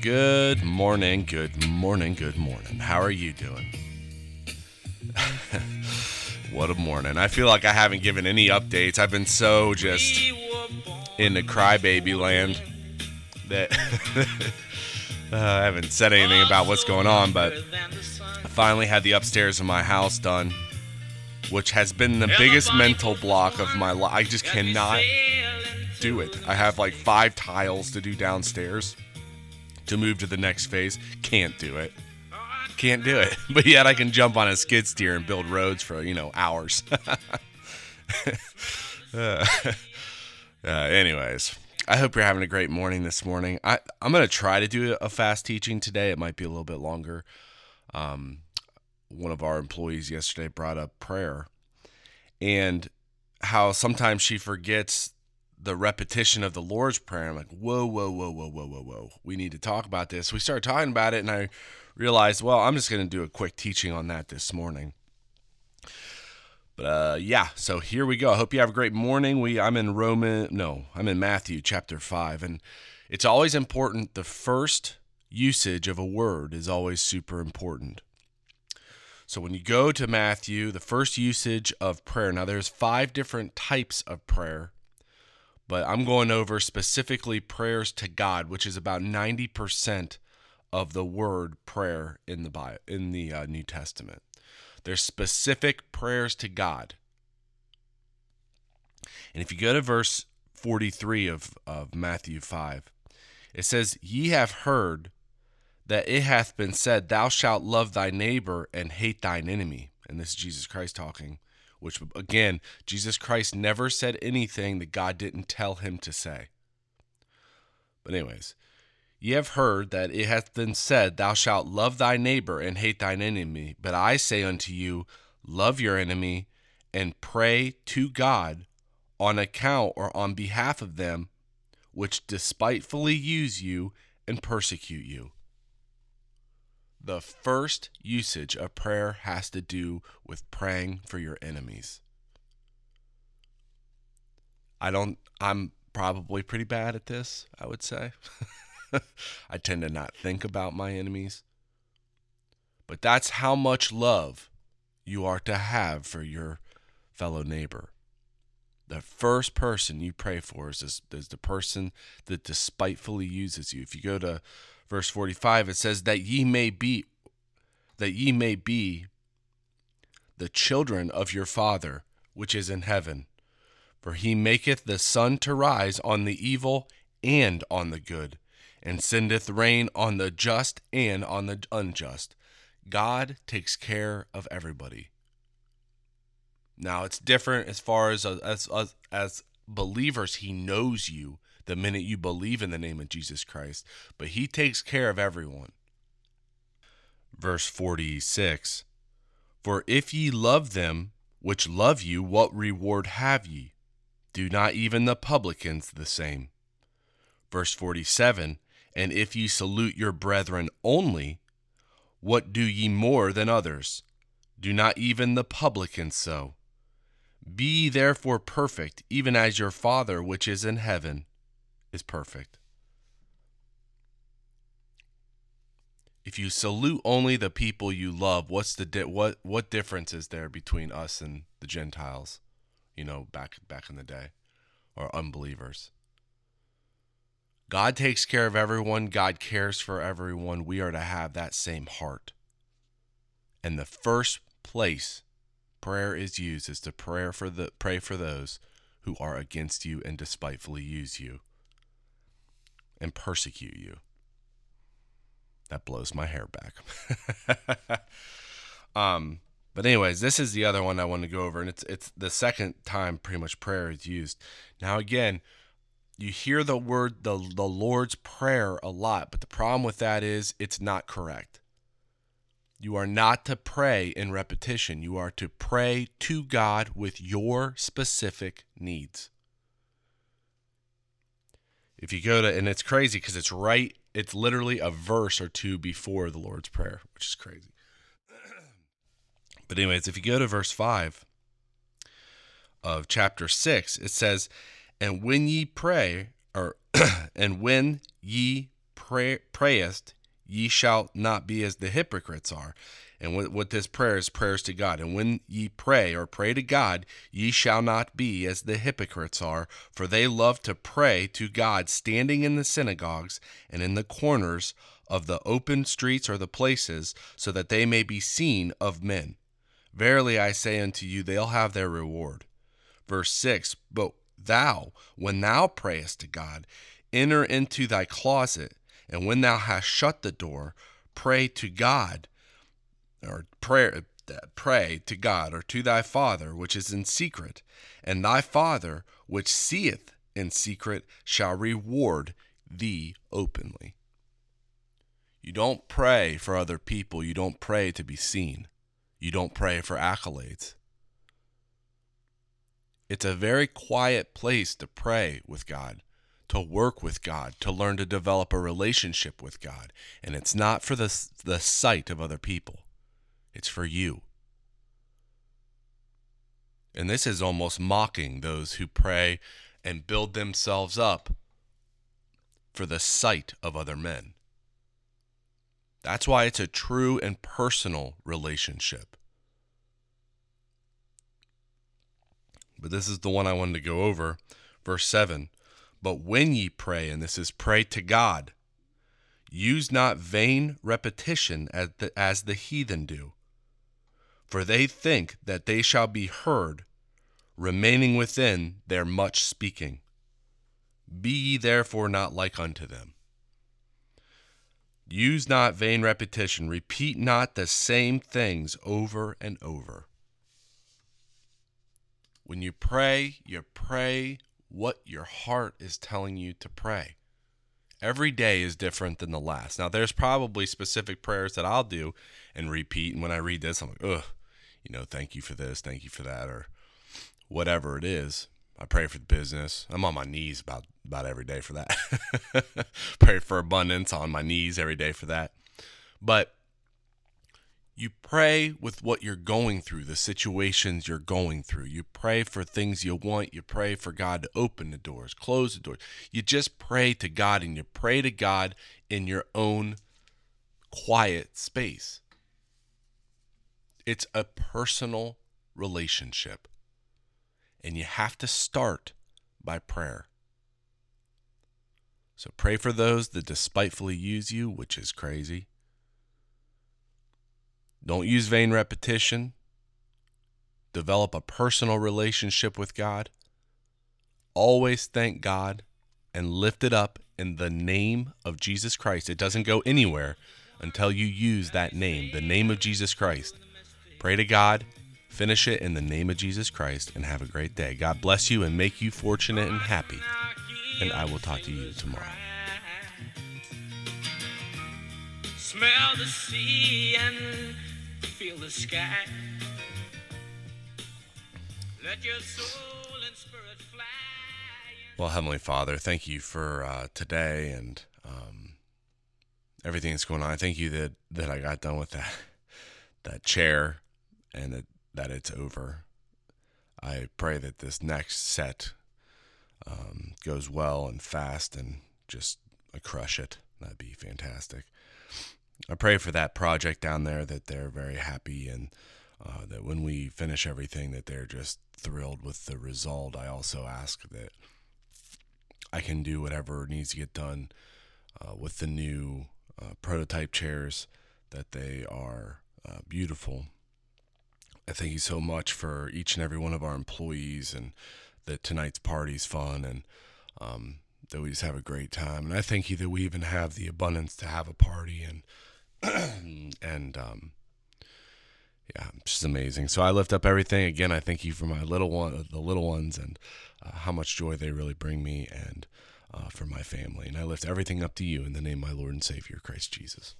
Good morning, good morning, good morning. How are you doing? what a morning. I feel like I haven't given any updates. I've been so just in the crybaby land that uh, I haven't said anything about what's going on, but I finally had the upstairs of my house done, which has been the biggest mental block of my life. I just cannot do it. I have like five tiles to do downstairs to move to the next phase. Can't do it. Can't do it. But yet I can jump on a skid steer and build roads for, you know, hours. uh, uh, anyways, I hope you're having a great morning this morning. I, I'm going to try to do a fast teaching today. It might be a little bit longer. Um, one of our employees yesterday brought up prayer and how sometimes she forgets the repetition of the Lord's Prayer. I'm like, whoa, whoa, whoa, whoa, whoa, whoa, whoa. We need to talk about this. We started talking about it, and I realized, well, I'm just going to do a quick teaching on that this morning. But uh, yeah, so here we go. I hope you have a great morning. We I'm in Roman, no, I'm in Matthew chapter five, and it's always important. The first usage of a word is always super important. So when you go to Matthew, the first usage of prayer. Now there's five different types of prayer but I'm going over specifically prayers to God, which is about 90% of the word prayer in the Bible, in the uh, New Testament. There's specific prayers to God. And if you go to verse 43 of, of Matthew 5, it says, Ye have heard that it hath been said, Thou shalt love thy neighbor and hate thine enemy. And this is Jesus Christ talking which again, Jesus Christ never said anything that God didn't tell him to say. But, anyways, ye have heard that it hath been said, Thou shalt love thy neighbor and hate thine enemy. But I say unto you, Love your enemy and pray to God on account or on behalf of them which despitefully use you and persecute you the first usage of prayer has to do with praying for your enemies. I don't, I'm probably pretty bad at this, I would say. I tend to not think about my enemies. But that's how much love you are to have for your fellow neighbor. The first person you pray for is, is the person that despitefully uses you. If you go to verse 45 it says that ye may be that ye may be the children of your father which is in heaven. For he maketh the sun to rise on the evil and on the good and sendeth rain on the just and on the unjust. God takes care of everybody now it's different as far as uh, as as, as believers he knows you the minute you believe in the name of Jesus Christ, but he takes care of everyone. Verse 46 For if ye love them which love you, what reward have ye? Do not even the publicans the same? Verse 47 And if ye salute your brethren only, what do ye more than others? Do not even the publicans so? Be therefore perfect, even as your Father which is in heaven is perfect. If you salute only the people you love, what's the di- what what difference is there between us and the Gentiles? You know, back back in the day, or unbelievers. God takes care of everyone. God cares for everyone. We are to have that same heart. And the first place prayer is used is to prayer for the pray for those who are against you and despitefully use you and persecute you. That blows my hair back. um, but anyways, this is the other one I want to go over, and it's it's the second time pretty much prayer is used. Now again, you hear the word the the Lord's prayer a lot, but the problem with that is it's not correct. You are not to pray in repetition. You are to pray to God with your specific needs if you go to and it's crazy because it's right it's literally a verse or two before the lord's prayer which is crazy but anyways if you go to verse 5 of chapter 6 it says and when ye pray or and when ye pray, prayest, ye shall not be as the hypocrites are. And what, what this prayer is prayers to God. And when ye pray or pray to God, ye shall not be as the hypocrites are, for they love to pray to God standing in the synagogues and in the corners of the open streets or the places, so that they may be seen of men. Verily I say unto you, they'll have their reward. Verse 6 But thou, when thou prayest to God, enter into thy closet, and when thou hast shut the door, pray to God or prayer uh, pray to God or to thy Father which is in secret, and thy Father which seeth in secret shall reward thee openly. You don't pray for other people, you don't pray to be seen, you don't pray for accolades. It's a very quiet place to pray with God, to work with God, to learn to develop a relationship with God, and it's not for the, the sight of other people. It's for you. And this is almost mocking those who pray and build themselves up for the sight of other men. That's why it's a true and personal relationship. But this is the one I wanted to go over. Verse 7 But when ye pray, and this is pray to God, use not vain repetition as the, as the heathen do for they think that they shall be heard, remaining within their much speaking. Be ye therefore not like unto them. Use not vain repetition, repeat not the same things over and over. When you pray, you pray what your heart is telling you to pray. Every day is different than the last. Now, there's probably specific prayers that I'll do and repeat. And when I read this, I'm like, ugh, you know, thank you for this, thank you for that, or whatever it is. I pray for the business. I'm on my knees about about every day for that. pray for abundance on my knees every day for that. But you pray with what you're going through, the situations you're going through. You pray for things you want. You pray for God to open the doors, close the doors. You just pray to God and you pray to God in your own quiet space. It's a personal relationship. And you have to start by prayer. So pray for those that despitefully use you, which is crazy. Don't use vain repetition. Develop a personal relationship with God. Always thank God and lift it up in the name of Jesus Christ. It doesn't go anywhere until you use that name, the name of Jesus Christ. Pray to God, finish it in the name of Jesus Christ, and have a great day. God bless you and make you fortunate and happy. And I will talk to you tomorrow. Smell the sea and feel the sky. Let your soul and spirit fly. Well, Heavenly Father, thank you for uh, today and um, everything that's going on. I thank you that, that I got done with that that chair and that, that it's over. I pray that this next set um, goes well and fast and just crush it. That'd be fantastic. I pray for that project down there that they're very happy and uh, that when we finish everything that they're just thrilled with the result. I also ask that I can do whatever needs to get done uh, with the new uh, prototype chairs that they are uh, beautiful I thank you so much for each and every one of our employees and that tonight's party's fun and um, that we just have a great time. And I thank you that we even have the abundance to have a party and and um, yeah, just amazing. So I lift up everything again. I thank you for my little one, the little ones, and uh, how much joy they really bring me, and uh, for my family. And I lift everything up to you in the name of my Lord and Savior Christ Jesus.